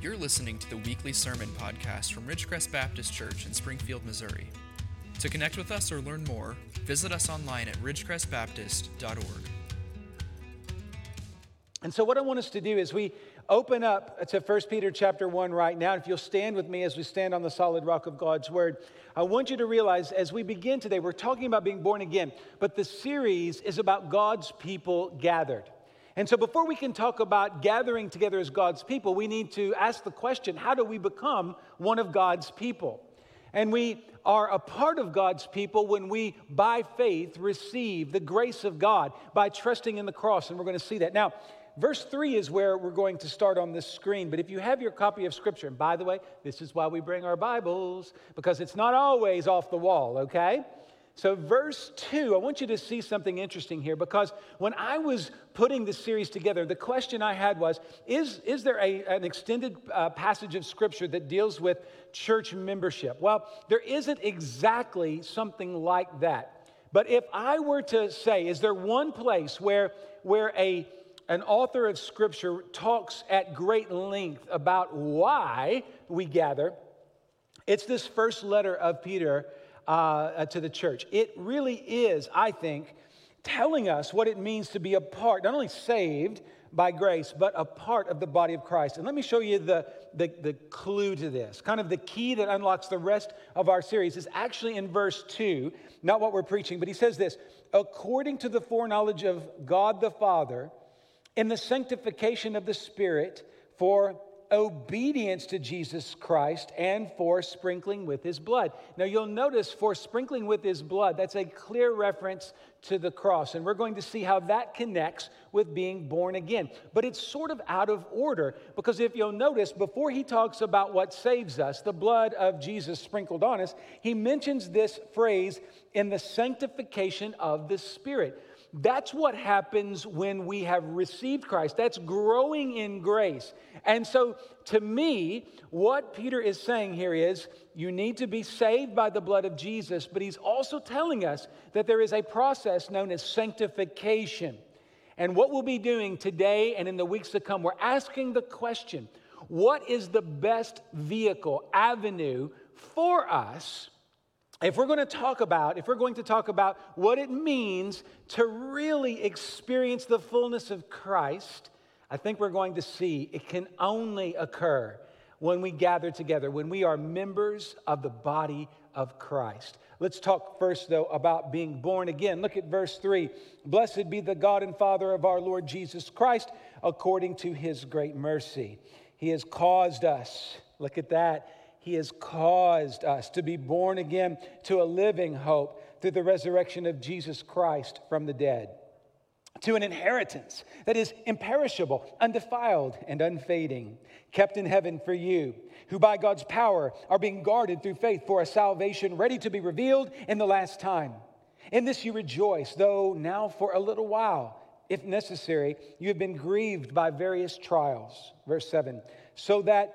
You're listening to the weekly sermon podcast from Ridgecrest Baptist Church in Springfield, Missouri. To connect with us or learn more, visit us online at ridgecrestbaptist.org. And so, what I want us to do is we open up to 1 Peter chapter 1 right now. If you'll stand with me as we stand on the solid rock of God's word, I want you to realize as we begin today, we're talking about being born again, but the series is about God's people gathered. And so, before we can talk about gathering together as God's people, we need to ask the question how do we become one of God's people? And we are a part of God's people when we, by faith, receive the grace of God by trusting in the cross. And we're going to see that. Now, verse 3 is where we're going to start on this screen. But if you have your copy of Scripture, and by the way, this is why we bring our Bibles, because it's not always off the wall, okay? So, verse 2, I want you to see something interesting here because when I was putting this series together, the question I had was Is, is there a, an extended uh, passage of scripture that deals with church membership? Well, there isn't exactly something like that. But if I were to say, Is there one place where, where a, an author of scripture talks at great length about why we gather? It's this first letter of Peter uh, to the church. It really is, I think, telling us what it means to be a part, not only saved by grace, but a part of the body of Christ. And let me show you the, the, the clue to this. Kind of the key that unlocks the rest of our series is actually in verse 2, not what we're preaching, but he says this according to the foreknowledge of God the Father, in the sanctification of the Spirit, for obedience to Jesus Christ and for sprinkling with his blood. Now, you'll notice for sprinkling with his blood, that's a clear reference to the cross. And we're going to see how that connects with being born again. But it's sort of out of order because if you'll notice, before he talks about what saves us, the blood of Jesus sprinkled on us, he mentions this phrase in the sanctification of the Spirit. That's what happens when we have received Christ. That's growing in grace. And so, to me, what Peter is saying here is you need to be saved by the blood of Jesus, but he's also telling us that there is a process known as sanctification. And what we'll be doing today and in the weeks to come, we're asking the question what is the best vehicle, avenue for us? If we're going to talk about if we're going to talk about what it means to really experience the fullness of Christ, I think we're going to see it can only occur when we gather together, when we are members of the body of Christ. Let's talk first, though, about being born again. Look at verse 3. Blessed be the God and Father of our Lord Jesus Christ, according to his great mercy. He has caused us, look at that, he has caused us to be born again to a living hope through the resurrection of Jesus Christ from the dead, to an inheritance that is imperishable, undefiled, and unfading, kept in heaven for you, who by God's power are being guarded through faith for a salvation ready to be revealed in the last time. In this you rejoice, though now for a little while, if necessary, you have been grieved by various trials. Verse 7 so that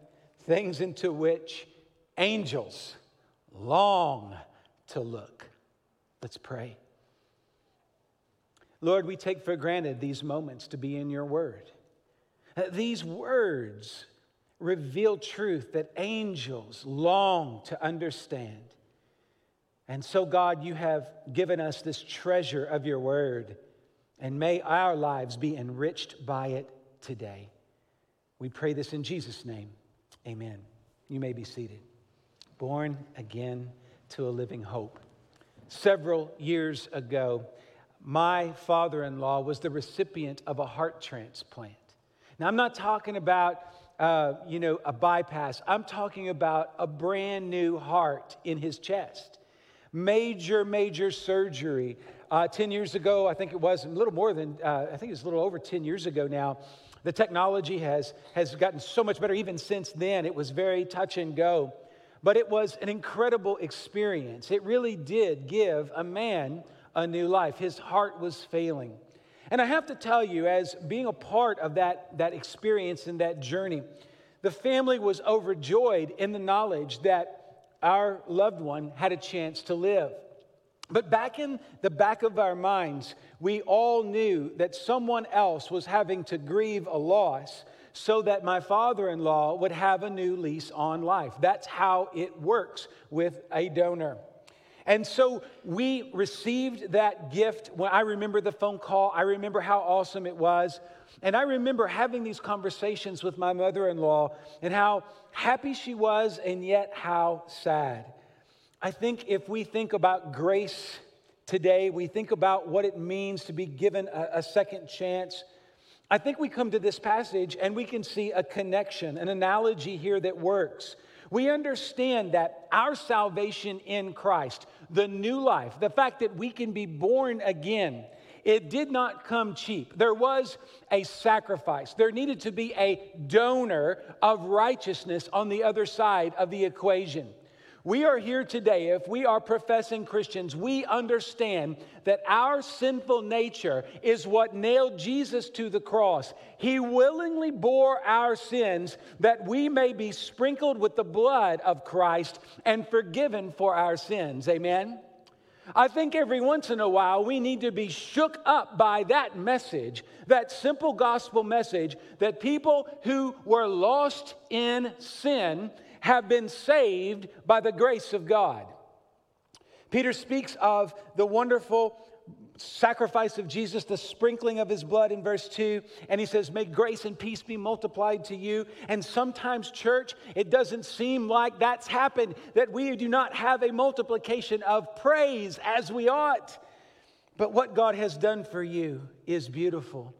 things into which angels long to look. Let's pray. Lord, we take for granted these moments to be in your word. These words reveal truth that angels long to understand. And so, God, you have given us this treasure of your word, and may our lives be enriched by it today. We pray this in Jesus' name. Amen. You may be seated. Born again to a living hope. Several years ago, my father in law was the recipient of a heart transplant. Now, I'm not talking about, uh, you know, a bypass. I'm talking about a brand new heart in his chest. Major, major surgery. Uh, 10 years ago, I think it was a little more than, uh, I think it's a little over 10 years ago now. The technology has, has gotten so much better. Even since then, it was very touch and go. But it was an incredible experience. It really did give a man a new life. His heart was failing. And I have to tell you, as being a part of that, that experience and that journey, the family was overjoyed in the knowledge that our loved one had a chance to live. But back in the back of our minds, we all knew that someone else was having to grieve a loss so that my father in law would have a new lease on life. That's how it works with a donor. And so we received that gift. When I remember the phone call, I remember how awesome it was. And I remember having these conversations with my mother in law and how happy she was, and yet how sad. I think if we think about grace today, we think about what it means to be given a, a second chance. I think we come to this passage and we can see a connection, an analogy here that works we understand that our salvation in Christ, the new life, the fact that we can be born again, it did not come cheap. There was a sacrifice. There needed to be a donor of righteousness on the other side of the equation. We are here today, if we are professing Christians, we understand that our sinful nature is what nailed Jesus to the cross. He willingly bore our sins that we may be sprinkled with the blood of Christ and forgiven for our sins. Amen? I think every once in a while we need to be shook up by that message, that simple gospel message that people who were lost in sin have been saved by the grace of God. Peter speaks of the wonderful sacrifice of Jesus, the sprinkling of his blood in verse 2, and he says, May grace and peace be multiplied to you. And sometimes, church, it doesn't seem like that's happened, that we do not have a multiplication of praise as we ought. But what God has done for you is beautiful.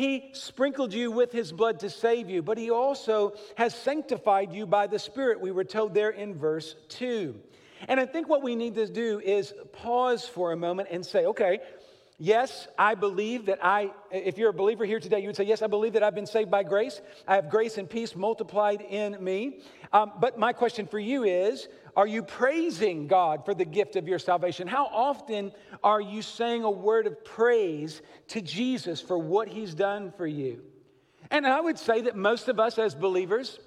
He sprinkled you with his blood to save you, but he also has sanctified you by the Spirit, we were told there in verse 2. And I think what we need to do is pause for a moment and say, okay, Yes, I believe that I, if you're a believer here today, you would say, Yes, I believe that I've been saved by grace. I have grace and peace multiplied in me. Um, but my question for you is Are you praising God for the gift of your salvation? How often are you saying a word of praise to Jesus for what he's done for you? And I would say that most of us as believers,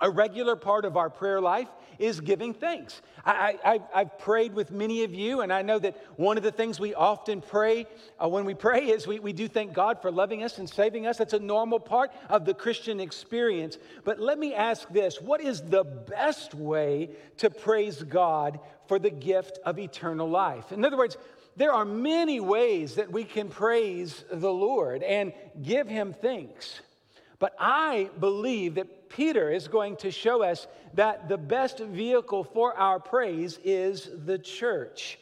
a regular part of our prayer life is giving thanks. I, have prayed with many of you, and I know that one of the things we often pray uh, when we pray is we, we do thank God for loving us and saving us. That's a normal part of the Christian experience. But let me ask this what is the best way to praise God for the gift of eternal life? In other words, there are many ways that we can praise the Lord and give Him thanks. But I believe that Peter is going to show us that the best vehicle for our praise is the church.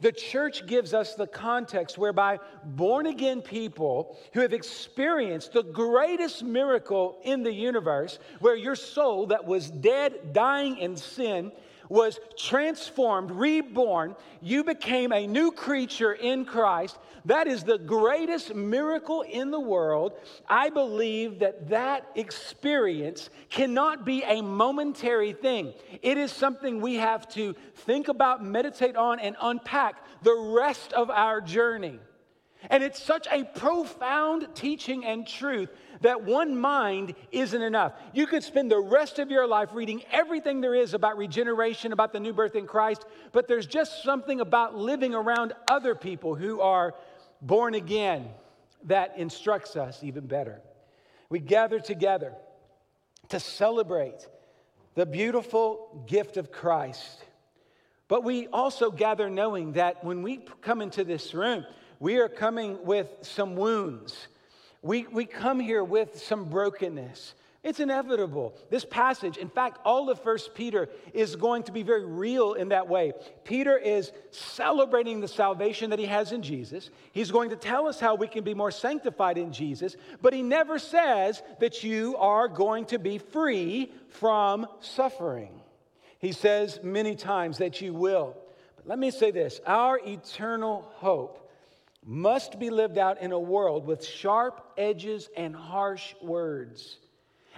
The church gives us the context whereby born again people who have experienced the greatest miracle in the universe, where your soul that was dead, dying in sin, was transformed, reborn. You became a new creature in Christ. That is the greatest miracle in the world. I believe that that experience cannot be a momentary thing. It is something we have to think about, meditate on, and unpack the rest of our journey. And it's such a profound teaching and truth that one mind isn't enough. You could spend the rest of your life reading everything there is about regeneration, about the new birth in Christ, but there's just something about living around other people who are born again that instructs us even better. We gather together to celebrate the beautiful gift of Christ. But we also gather knowing that when we come into this room, we are coming with some wounds we, we come here with some brokenness. It's inevitable. This passage, in fact, all of First Peter is going to be very real in that way. Peter is celebrating the salvation that he has in Jesus. He's going to tell us how we can be more sanctified in Jesus, but he never says that you are going to be free from suffering. He says many times that you will. But let me say this our eternal hope must be lived out in a world with sharp edges and harsh words.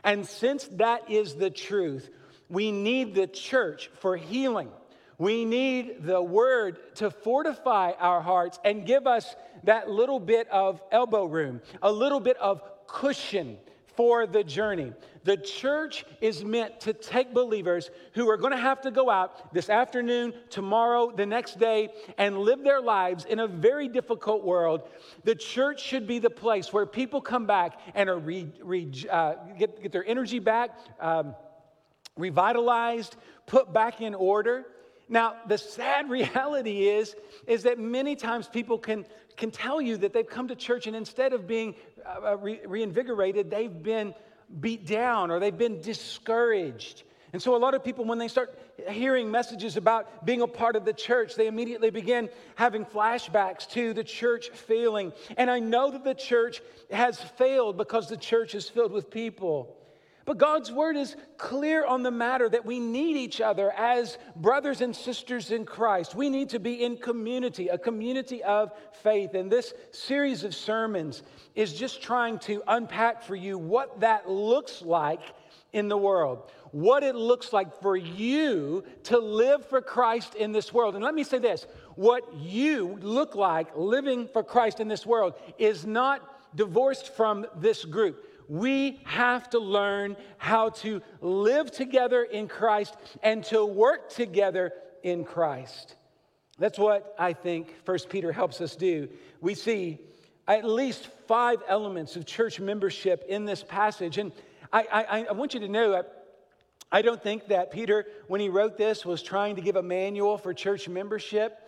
And since that is the truth, we need the church for healing. We need the word to fortify our hearts and give us that little bit of elbow room, a little bit of cushion for the journey. The church is meant to take believers who are going to have to go out this afternoon, tomorrow, the next day, and live their lives in a very difficult world. The church should be the place where people come back and are re, re, uh, get, get their energy back, um, revitalized, put back in order. Now, the sad reality is, is that many times people can, can tell you that they've come to church and instead of being Uh, uh, re- reinvigorated, they've been beat down or they've been discouraged. And so, a lot of people, when they start hearing messages about being a part of the church, they immediately begin having flashbacks to the church failing. And I know that the church has failed because the church is filled with people. But God's word is clear on the matter that we need each other as brothers and sisters in Christ. We need to be in community, a community of faith. And this series of sermons is just trying to unpack for you what that looks like in the world, what it looks like for you to live for Christ in this world. And let me say this what you look like living for Christ in this world is not divorced from this group we have to learn how to live together in Christ and to work together in Christ. That's what I think First Peter helps us do. We see at least five elements of church membership in this passage. And I, I, I want you to know that I don't think that Peter, when he wrote this, was trying to give a manual for church membership.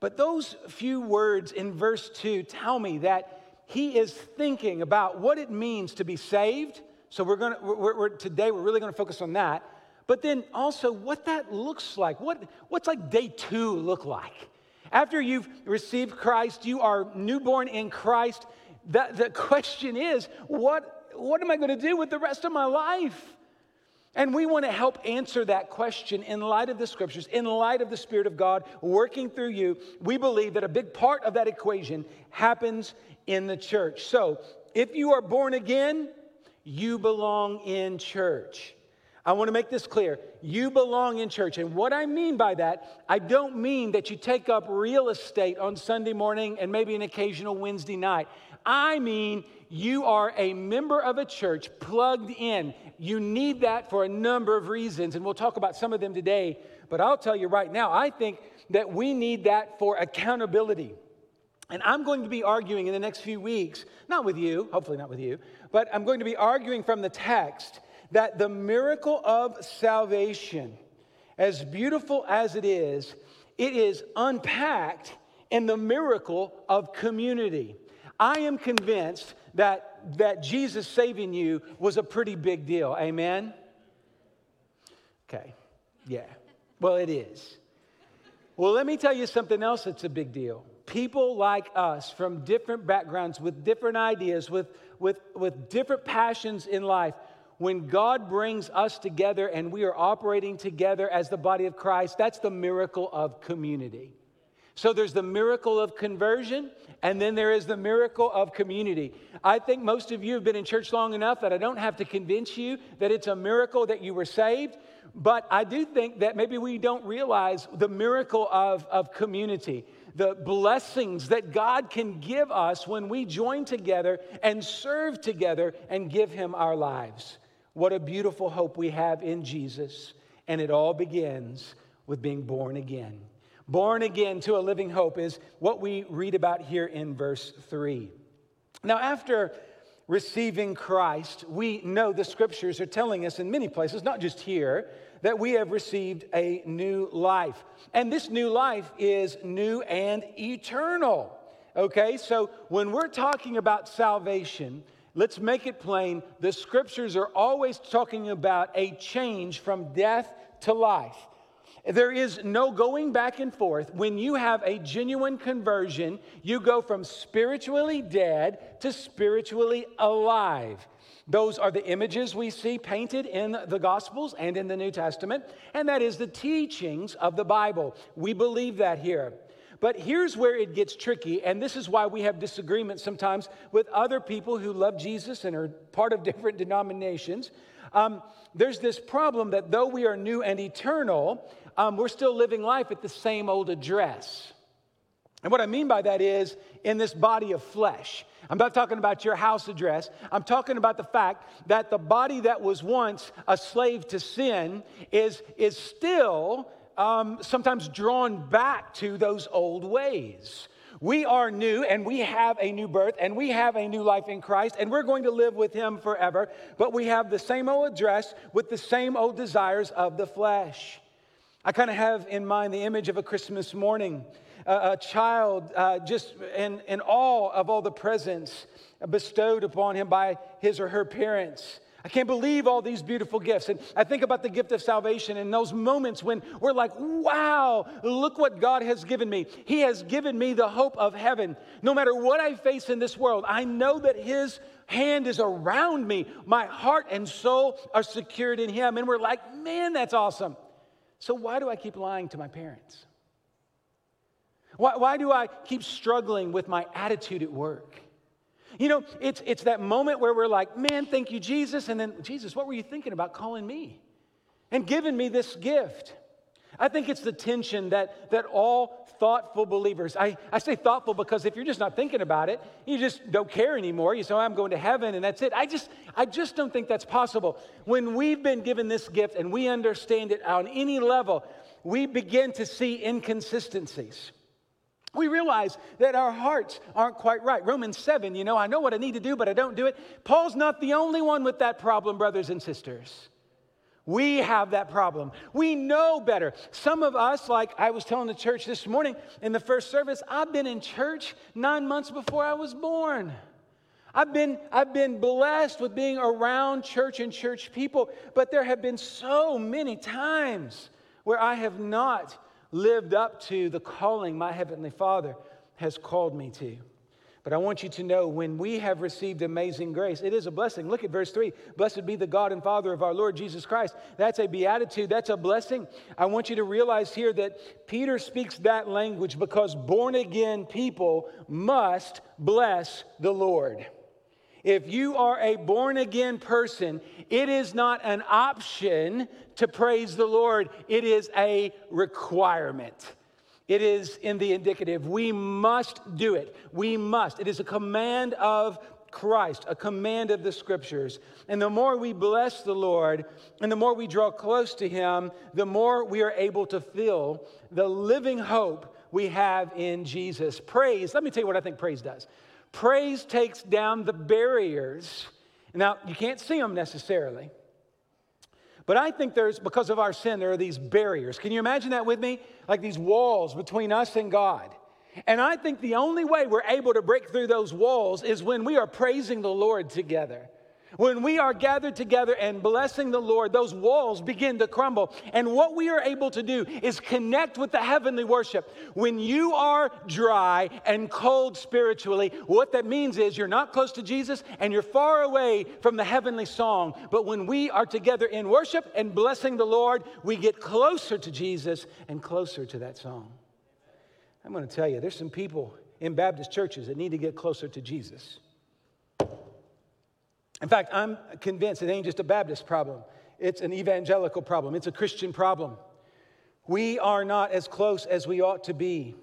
But those few words in verse 2 tell me that he is thinking about what it means to be saved. So we're going to today we're really going to focus on that. But then also what that looks like. What what's like day 2 look like? After you've received Christ, you are newborn in Christ. The, the question is, what, what am I going to do with the rest of my life? And we want to help answer that question in light of the scriptures, in light of the Spirit of God working through you. We believe that a big part of that equation happens in the church. So, if you are born again, you belong in church. I want to make this clear. You belong in church. And what I mean by that, I don't mean that you take up real estate on Sunday morning and maybe an occasional Wednesday night. I mean you are a member of a church plugged in. You need that for a number of reasons, and we'll talk about some of them today. But I'll tell you right now, I think that we need that for accountability. And I'm going to be arguing in the next few weeks, not with you, hopefully not with you, but I'm going to be arguing from the text that the miracle of salvation, as beautiful as it is, it is unpacked in the miracle of community. I am convinced that, that Jesus saving you was a pretty big deal. Amen? Okay, yeah. Well, it is. Well, let me tell you something else that's a big deal people like us from different backgrounds, with different ideas, with, with, with different passions in life, when God brings us together and we are operating together as the body of Christ, that's the miracle of community. So there's the miracle of conversion, and then there is the miracle of community. I think most of you have been in church long enough that I don't have to convince you that it's a miracle that you were saved. But I do think that maybe we don't realize the miracle of, of community the blessings that God can give us when we join together and serve together and give Him our lives. What a beautiful hope we have in Jesus. And it all begins with being born again. Born again to a living hope is what we read about here in verse 3. Now, after receiving Christ, we know the scriptures are telling us in many places, not just here, that we have received a new life. And this new life is new and eternal. Okay, so when we're talking about salvation, Let's make it plain. The scriptures are always talking about a change from death to life. There is no going back and forth. When you have a genuine conversion, you go from spiritually dead to spiritually alive. Those are the images we see painted in the Gospels and in the New Testament, and that is the teachings of the Bible. We believe that here. But here's where it gets tricky, and this is why we have disagreements sometimes with other people who love Jesus and are part of different denominations. Um, there's this problem that though we are new and eternal, um, we're still living life at the same old address. And what I mean by that is in this body of flesh. I'm not talking about your house address. I'm talking about the fact that the body that was once a slave to sin is, is still um, sometimes drawn back to those old ways. We are new and we have a new birth and we have a new life in Christ and we're going to live with Him forever, but we have the same old address with the same old desires of the flesh. I kind of have in mind the image of a Christmas morning, a child uh, just in, in awe of all the presents bestowed upon him by his or her parents. I can't believe all these beautiful gifts. And I think about the gift of salvation and those moments when we're like, wow, look what God has given me. He has given me the hope of heaven. No matter what I face in this world, I know that His hand is around me. My heart and soul are secured in Him. And we're like, man, that's awesome. So why do I keep lying to my parents? Why, why do I keep struggling with my attitude at work? You know, it's, it's that moment where we're like, man, thank you, Jesus. And then, Jesus, what were you thinking about calling me and giving me this gift? I think it's the tension that, that all thoughtful believers, I, I say thoughtful because if you're just not thinking about it, you just don't care anymore. You say, oh, I'm going to heaven and that's it. I just, I just don't think that's possible. When we've been given this gift and we understand it on any level, we begin to see inconsistencies we realize that our hearts aren't quite right. Romans 7, you know, I know what I need to do, but I don't do it. Paul's not the only one with that problem, brothers and sisters. We have that problem. We know better. Some of us, like I was telling the church this morning in the first service, I've been in church nine months before I was born. I've been, I've been blessed with being around church and church people, but there have been so many times where I have not lived up to the calling my Heavenly Father has called me to. But I want you to know when we have received amazing grace, it is a blessing. Look at verse 3 Blessed be the God and Father of our Lord Jesus Christ. That's a beatitude, that's a blessing. I want you to realize here that Peter speaks that language because born again people must bless the Lord. If you are a born again person, it is not an option to praise the Lord, it is a requirement. It is in the indicative. We must do it. We must. It is a command of Christ, a command of the scriptures. And the more we bless the Lord and the more we draw close to Him, the more we are able to feel the living hope we have in Jesus. Praise, let me tell you what I think praise does. Praise takes down the barriers. Now, you can't see them necessarily. But I think there's, because of our sin, there are these barriers. Can you imagine that with me? Like these walls between us and God. And I think the only way we're able to break through those walls is when we are praising the Lord together. When we are gathered together and blessing the Lord, those walls begin to crumble. And what we are able to do is connect with the heavenly worship. When you are dry and cold spiritually, what that means is you're not close to Jesus and you're far away from the heavenly song. But when we are together in worship and blessing the Lord, we get closer to Jesus and closer to that song. I'm going to tell you, there's some people in Baptist churches that need to get closer to Jesus. In fact, I'm convinced it ain't just a Baptist problem, it's an evangelical problem, it's a Christian problem. We are not as close as we ought to be.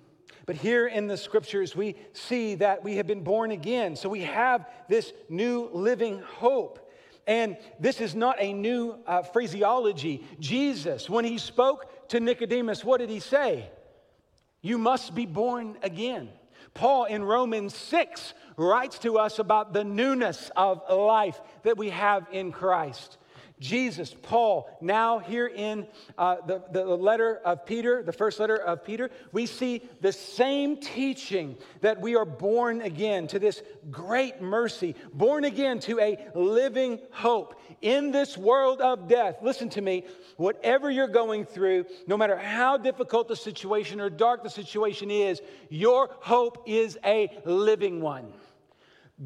But here in the scriptures, we see that we have been born again. So we have this new living hope. And this is not a new uh, phraseology. Jesus, when he spoke to Nicodemus, what did he say? You must be born again. Paul in Romans 6 writes to us about the newness of life that we have in Christ. Jesus, Paul, now here in uh, the, the letter of Peter, the first letter of Peter, we see the same teaching that we are born again to this great mercy, born again to a living hope in this world of death. Listen to me, whatever you're going through, no matter how difficult the situation or dark the situation is, your hope is a living one.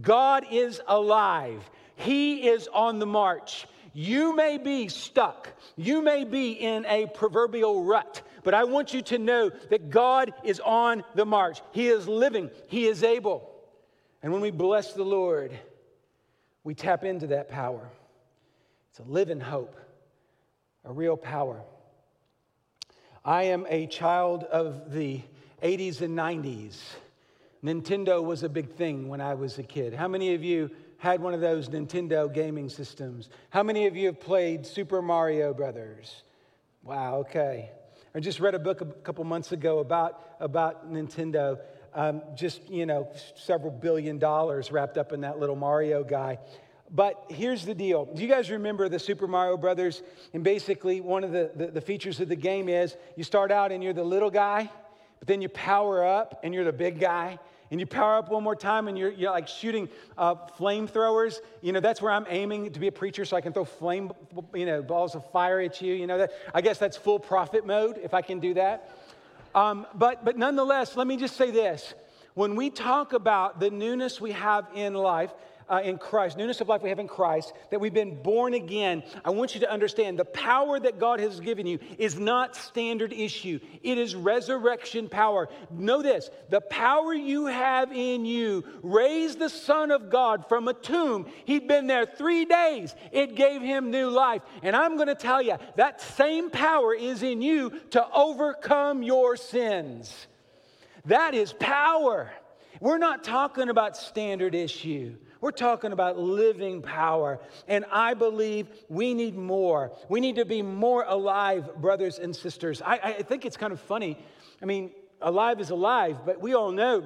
God is alive. He is on the march. You may be stuck. You may be in a proverbial rut, but I want you to know that God is on the march. He is living, He is able. And when we bless the Lord, we tap into that power. It's a living hope, a real power. I am a child of the 80s and 90s. Nintendo was a big thing when I was a kid. How many of you had one of those Nintendo gaming systems? How many of you have played Super Mario Brothers? Wow, okay. I just read a book a couple months ago about, about Nintendo. Um, just, you know, several billion dollars wrapped up in that little Mario guy. But here's the deal. Do you guys remember the Super Mario Brothers? And basically, one of the, the, the features of the game is you start out and you're the little guy, but then you power up and you're the big guy and you power up one more time and you're, you're like shooting uh, flamethrowers, you know, that's where I'm aiming to be a preacher so I can throw flame, you know, balls of fire at you. You know, that, I guess that's full prophet mode if I can do that. Um, but, but nonetheless, let me just say this. When we talk about the newness we have in life, uh, in Christ, newness of life we have in Christ, that we've been born again, I want you to understand the power that God has given you is not standard issue. It is resurrection power. Know this the power you have in you raised the Son of God from a tomb. He'd been there three days, it gave him new life. And I'm going to tell you that same power is in you to overcome your sins. That is power. We're not talking about standard issue. We're talking about living power. And I believe we need more. We need to be more alive, brothers and sisters. I, I think it's kind of funny. I mean, alive is alive, but we all know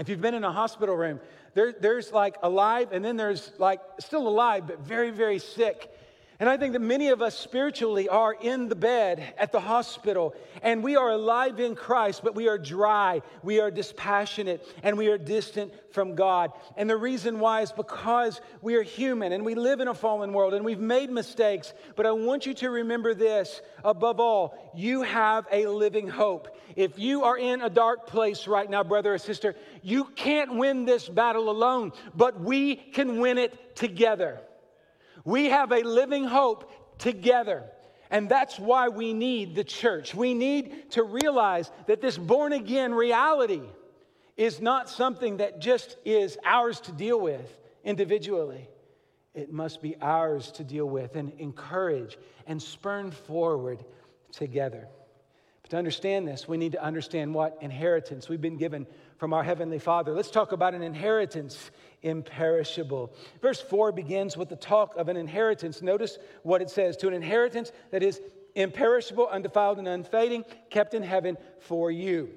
if you've been in a hospital room, there, there's like alive, and then there's like still alive, but very, very sick. And I think that many of us spiritually are in the bed at the hospital and we are alive in Christ, but we are dry, we are dispassionate, and we are distant from God. And the reason why is because we are human and we live in a fallen world and we've made mistakes. But I want you to remember this above all, you have a living hope. If you are in a dark place right now, brother or sister, you can't win this battle alone, but we can win it together. We have a living hope together. And that's why we need the church. We need to realize that this born again reality is not something that just is ours to deal with individually. It must be ours to deal with and encourage and spurn forward together. But to understand this, we need to understand what inheritance we've been given from our Heavenly Father. Let's talk about an inheritance imperishable. Verse 4 begins with the talk of an inheritance. Notice what it says to an inheritance that is imperishable, undefiled, and unfading, kept in heaven for you.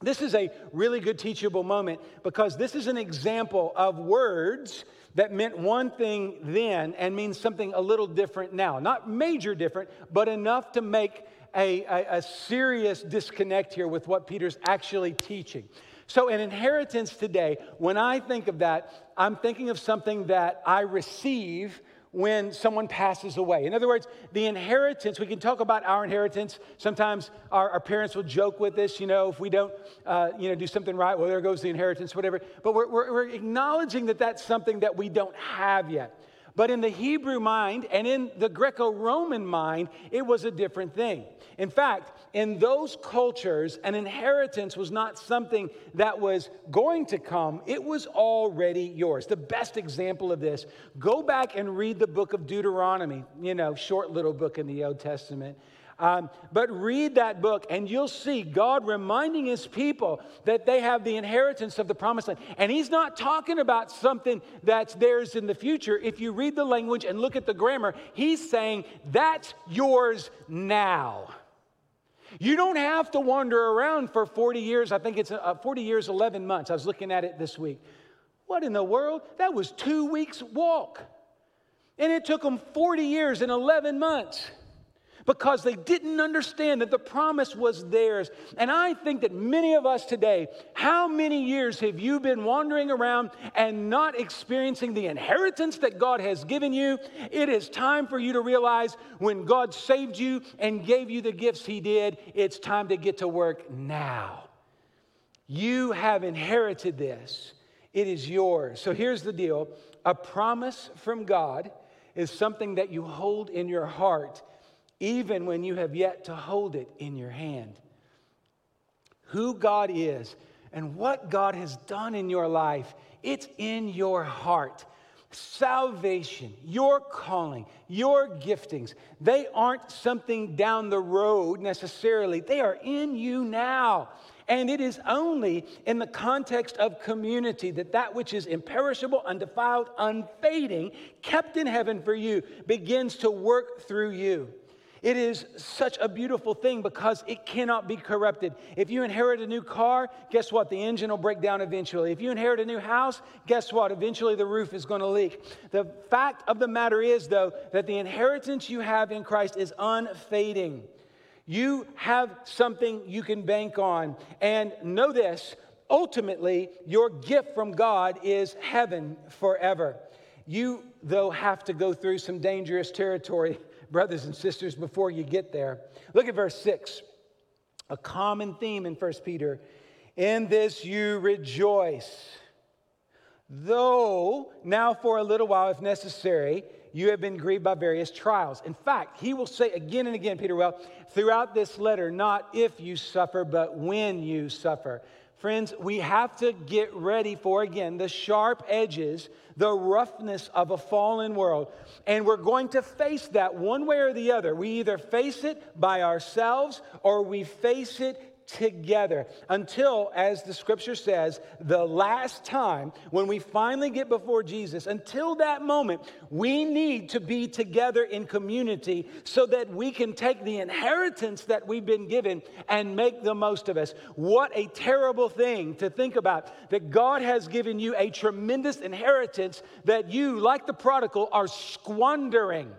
This is a really good teachable moment because this is an example of words that meant one thing then and means something a little different now. Not major different, but enough to make a, a, a serious disconnect here with what Peter's actually teaching. So, an inheritance today, when I think of that, I'm thinking of something that I receive when someone passes away. In other words, the inheritance, we can talk about our inheritance. Sometimes our, our parents will joke with this, you know, if we don't, uh, you know, do something right, well, there goes the inheritance, whatever. But we're, we're, we're acknowledging that that's something that we don't have yet. But in the Hebrew mind and in the Greco Roman mind, it was a different thing. In fact, in those cultures, an inheritance was not something that was going to come, it was already yours. The best example of this, go back and read the book of Deuteronomy, you know, short little book in the Old Testament. Um, but read that book and you'll see God reminding his people that they have the inheritance of the promised land. And he's not talking about something that's theirs in the future. If you read the language and look at the grammar, he's saying that's yours now. You don't have to wander around for 40 years. I think it's uh, 40 years, 11 months. I was looking at it this week. What in the world? That was two weeks' walk. And it took them 40 years and 11 months because they didn't understand that the promise was theirs. And I think that many of us today, how many years have you been wandering around and not experiencing the inheritance that God has given you? It is time for you to realize when God saved you and gave you the gifts He did, it's time to get to work now. You have inherited this, it is yours. So here's the deal a promise from God is something that you hold in your heart even when you have yet to hold it in your hand. Who God is and what God has done in your life, it's in your heart. Salvation, your calling, your giftings, they aren't something down the road necessarily. They are in you now. And it is only in the context of community that that which is imperishable, undefiled, unfading, kept in heaven for you, begins to work through you. It is such a beautiful thing because it cannot be corrupted. If you inherit a new car, guess what? The engine will break down eventually. If you inherit a new house, guess what? Eventually the roof is going to leak. The fact of the matter is, though, that the inheritance you have in Christ is unfading. You have something you can bank on. And know this ultimately, your gift from God is heaven forever. You, though, have to go through some dangerous territory brothers and sisters, before you get there. Look at verse 6. A common theme in 1 Peter. In this you rejoice, though now for a little while, if necessary, you have been grieved by various trials. In fact, he will say again and again, Peter well, throughout this letter, not if you suffer, but when you suffer. Friends, we have to get ready for, again, the sharp edges, the roughness of a fallen world. And we're going to face that one way or the other. We either face it by ourselves or we face it together until, as the scripture says, the last time when we finally get before Jesus, until that moment, we need to be together in community so that we can take the inheritance that we've been given and make the most of us. What a terrible thing to think about that God has given you a tremendous inheritance that you, like the prodigal, are squandering.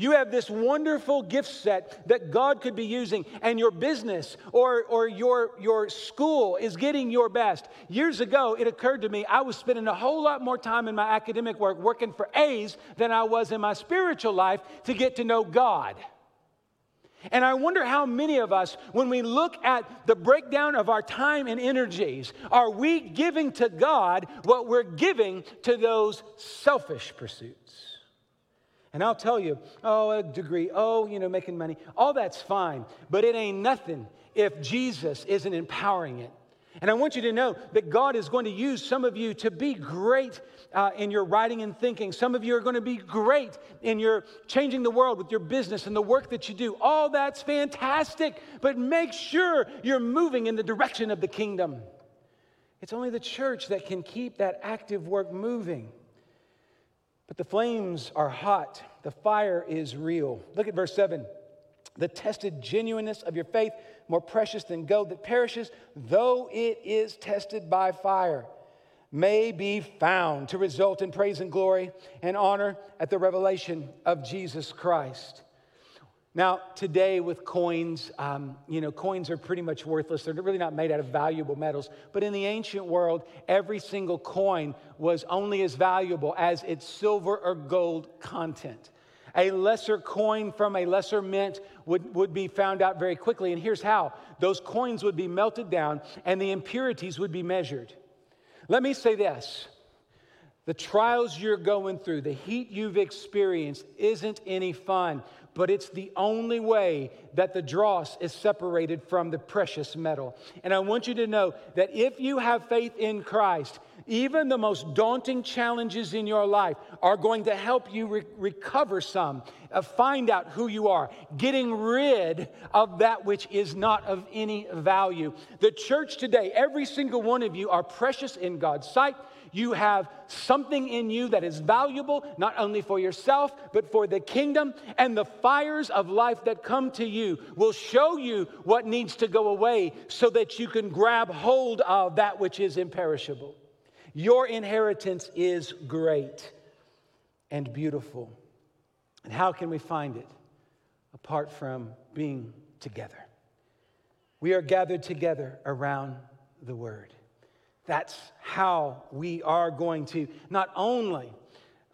You have this wonderful gift set that God could be using, and your business or, or your, your school is getting your best. Years ago, it occurred to me I was spending a whole lot more time in my academic work working for A's than I was in my spiritual life to get to know God. And I wonder how many of us, when we look at the breakdown of our time and energies, are we giving to God what we're giving to those selfish pursuits? And I'll tell you, oh, a degree, oh, you know, making money, all that's fine, but it ain't nothing if Jesus isn't empowering it. And I want you to know that God is going to use some of you to be great uh, in your writing and thinking. Some of you are going to be great in your changing the world with your business and the work that you do. All that's fantastic, but make sure you're moving in the direction of the kingdom. It's only the church that can keep that active work moving. But the flames are hot, the fire is real. Look at verse 7. The tested genuineness of your faith, more precious than gold that perishes, though it is tested by fire, may be found to result in praise and glory and honor at the revelation of Jesus Christ. Now, today with coins, um, you know, coins are pretty much worthless. They're really not made out of valuable metals. But in the ancient world, every single coin was only as valuable as its silver or gold content. A lesser coin from a lesser mint would, would be found out very quickly. And here's how those coins would be melted down and the impurities would be measured. Let me say this the trials you're going through, the heat you've experienced, isn't any fun but it's the only way that the dross is separated from the precious metal. And I want you to know that if you have faith in Christ, even the most daunting challenges in your life are going to help you re- recover some, uh, find out who you are, getting rid of that which is not of any value. The church today, every single one of you are precious in God's sight. You have something in you that is valuable, not only for yourself, but for the kingdom. And the fires of life that come to you will show you what needs to go away so that you can grab hold of that which is imperishable. Your inheritance is great and beautiful. And how can we find it apart from being together? We are gathered together around the Word. That's how we are going to not only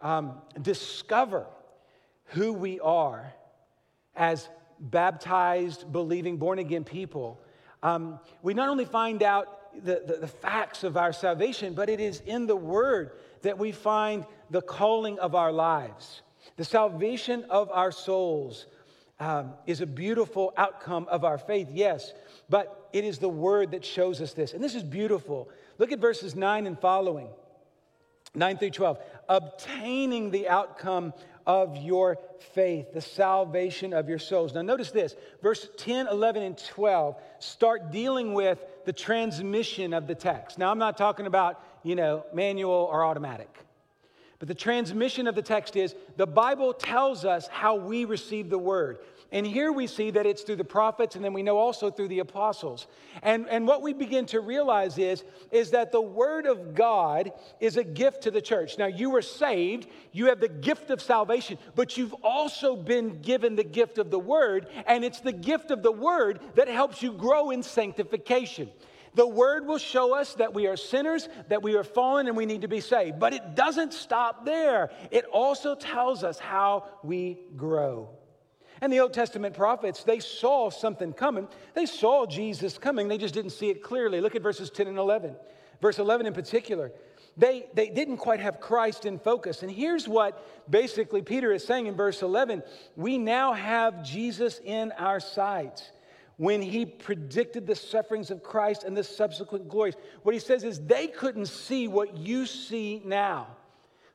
um, discover who we are as baptized, believing, born again people, um, we not only find out the, the, the facts of our salvation, but it is in the Word that we find the calling of our lives. The salvation of our souls um, is a beautiful outcome of our faith, yes, but it is the Word that shows us this. And this is beautiful. Look at verses 9 and following 9 through 12. Obtaining the outcome of your faith, the salvation of your souls. Now, notice this verse 10, 11, and 12 start dealing with the transmission of the text. Now, I'm not talking about, you know, manual or automatic. But the transmission of the text is the Bible tells us how we receive the word. And here we see that it's through the prophets, and then we know also through the apostles. And, and what we begin to realize is, is that the Word of God is a gift to the church. Now, you were saved, you have the gift of salvation, but you've also been given the gift of the Word, and it's the gift of the Word that helps you grow in sanctification. The Word will show us that we are sinners, that we are fallen, and we need to be saved. But it doesn't stop there, it also tells us how we grow. And the Old Testament prophets, they saw something coming. They saw Jesus coming, they just didn't see it clearly. Look at verses 10 and 11. Verse 11 in particular. They, they didn't quite have Christ in focus. And here's what basically Peter is saying in verse 11 We now have Jesus in our sight when he predicted the sufferings of Christ and the subsequent glories. What he says is they couldn't see what you see now.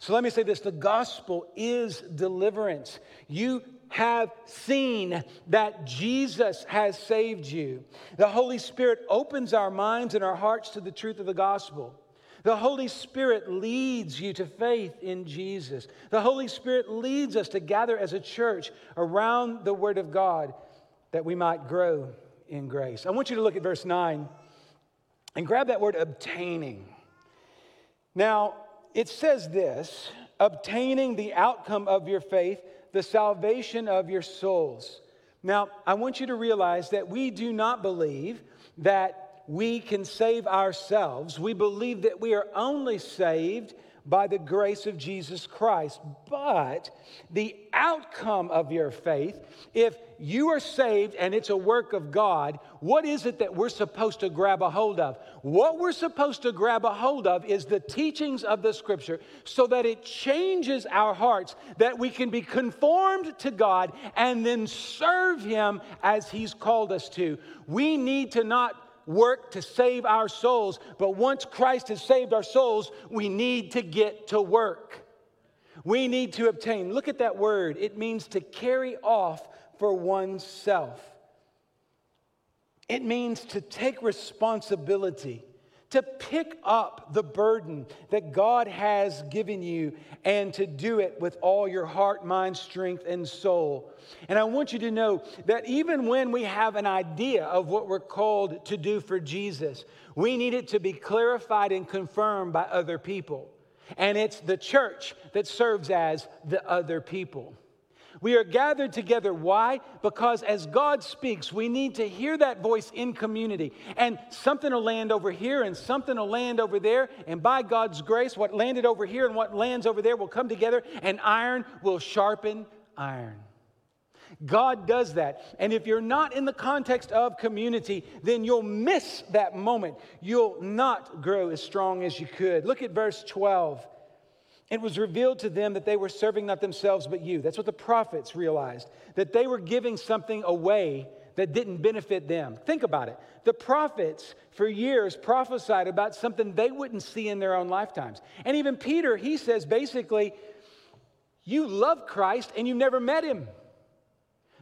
So let me say this the gospel is deliverance. You have seen that Jesus has saved you. The Holy Spirit opens our minds and our hearts to the truth of the gospel. The Holy Spirit leads you to faith in Jesus. The Holy Spirit leads us to gather as a church around the Word of God that we might grow in grace. I want you to look at verse 9 and grab that word obtaining. Now, it says this obtaining the outcome of your faith the salvation of your souls. Now, I want you to realize that we do not believe that we can save ourselves. We believe that we are only saved by the grace of Jesus Christ. But the outcome of your faith, if you are saved and it's a work of God, what is it that we're supposed to grab a hold of? What we're supposed to grab a hold of is the teachings of the scripture so that it changes our hearts, that we can be conformed to God and then serve Him as He's called us to. We need to not work to save our souls, but once Christ has saved our souls, we need to get to work. We need to obtain. Look at that word. It means to carry off for oneself. It means to take responsibility to pick up the burden that God has given you and to do it with all your heart, mind, strength, and soul. And I want you to know that even when we have an idea of what we're called to do for Jesus, we need it to be clarified and confirmed by other people. And it's the church that serves as the other people. We are gathered together. Why? Because as God speaks, we need to hear that voice in community. And something will land over here and something will land over there. And by God's grace, what landed over here and what lands over there will come together, and iron will sharpen iron. God does that. And if you're not in the context of community, then you'll miss that moment. You'll not grow as strong as you could. Look at verse 12. It was revealed to them that they were serving not themselves but you. That's what the prophets realized, that they were giving something away that didn't benefit them. Think about it. The prophets, for years, prophesied about something they wouldn't see in their own lifetimes. And even Peter, he says basically, You love Christ and you never met him.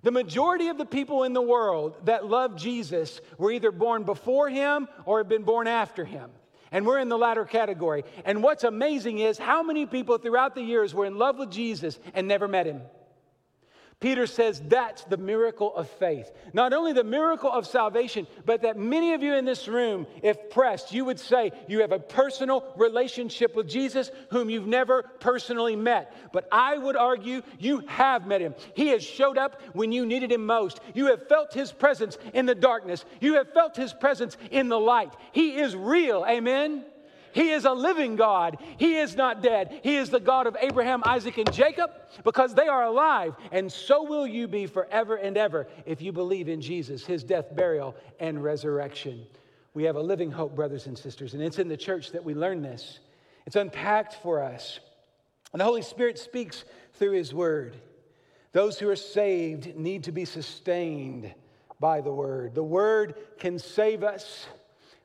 The majority of the people in the world that love Jesus were either born before him or have been born after him. And we're in the latter category. And what's amazing is how many people throughout the years were in love with Jesus and never met him. Peter says that's the miracle of faith. Not only the miracle of salvation, but that many of you in this room, if pressed, you would say you have a personal relationship with Jesus whom you've never personally met. But I would argue you have met him. He has showed up when you needed him most. You have felt his presence in the darkness, you have felt his presence in the light. He is real. Amen. He is a living God. He is not dead. He is the God of Abraham, Isaac, and Jacob because they are alive. And so will you be forever and ever if you believe in Jesus, his death, burial, and resurrection. We have a living hope, brothers and sisters, and it's in the church that we learn this. It's unpacked for us. And the Holy Spirit speaks through his word. Those who are saved need to be sustained by the word. The word can save us,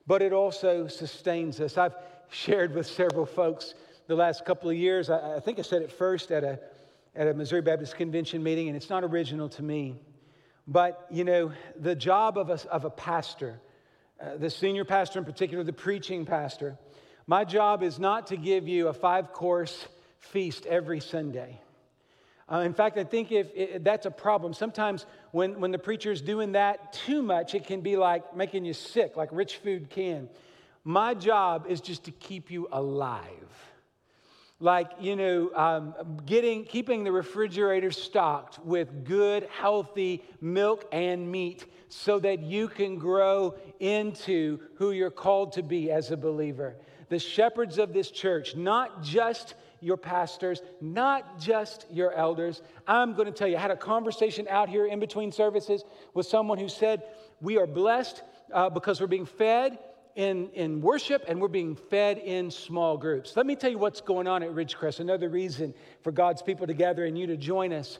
but it also sustains us. I've shared with several folks the last couple of years. I, I, think I said it first at a, at a Missouri Baptist Convention meeting, and it's not original to me. But, you know, the job of a, of a pastor, uh, the senior pastor in particular, the preaching pastor, my job is not to give you a five course feast every Sunday. Uh, in fact, I think if, if that's a problem, sometimes when, when the preacher is doing that too much, it can be like making you sick, like rich food can. My job is just to keep you alive. Like, you know, um, getting, keeping the refrigerator stocked with good, healthy milk and meat so that you can grow into who you're called to be as a believer. The shepherds of this church, not just your pastors, not just your elders. I'm going to tell you, I had a conversation out here in between services with someone who said, We are blessed uh, because we're being fed in, in worship and we're being fed in small groups. Let me tell you what's going on at Ridgecrest. Another reason for God's people to gather and you to join us.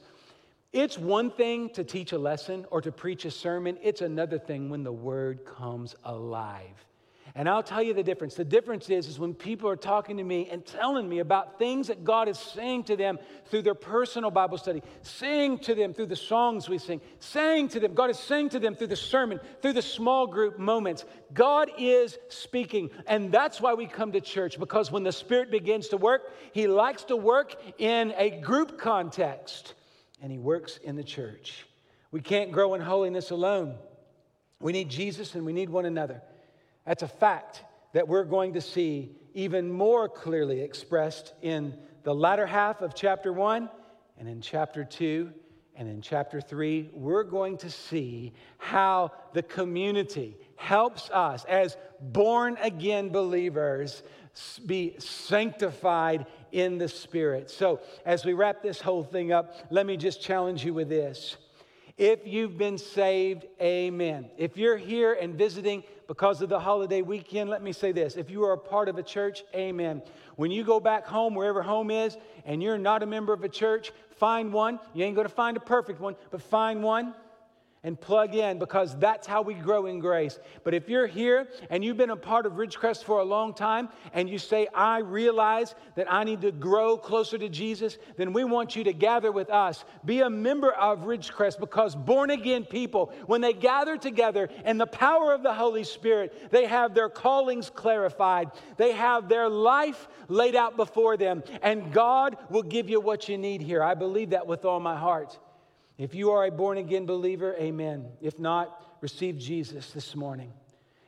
It's one thing to teach a lesson or to preach a sermon, it's another thing when the word comes alive. And I'll tell you the difference. The difference is, is when people are talking to me and telling me about things that God is saying to them through their personal Bible study, saying to them through the songs we sing, saying to them, God is saying to them through the sermon, through the small group moments. God is speaking. And that's why we come to church, because when the Spirit begins to work, He likes to work in a group context, and He works in the church. We can't grow in holiness alone. We need Jesus and we need one another. That's a fact that we're going to see even more clearly expressed in the latter half of chapter 1 and in chapter 2 and in chapter 3. We're going to see how the community helps us as born again believers be sanctified in the Spirit. So, as we wrap this whole thing up, let me just challenge you with this. If you've been saved, amen. If you're here and visiting because of the holiday weekend, let me say this. If you are a part of a church, amen. When you go back home, wherever home is, and you're not a member of a church, find one. You ain't going to find a perfect one, but find one and plug in because that's how we grow in grace. But if you're here and you've been a part of Ridgecrest for a long time and you say, I realize that I need to grow closer to Jesus, then we want you to gather with us. Be a member of Ridgecrest because born again people, when they gather together in the power of the Holy Spirit, they have their callings clarified, they have their life laid out before them, and God will give you what you need here. I believe that with all my heart. If you are a born again believer, amen. If not, receive Jesus this morning.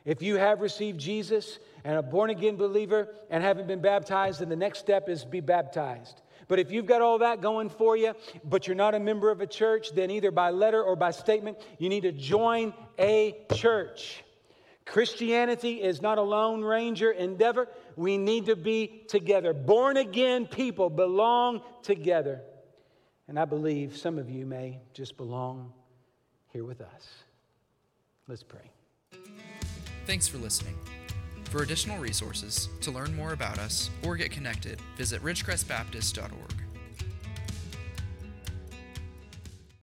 If you have received Jesus and a born again believer and haven't been baptized, then the next step is be baptized. But if you've got all that going for you, but you're not a member of a church, then either by letter or by statement, you need to join a church. Christianity is not a lone ranger endeavor. We need to be together. Born again people belong together. And I believe some of you may just belong here with us. Let's pray. Thanks for listening. For additional resources, to learn more about us, or get connected, visit ridgecrestbaptist.org.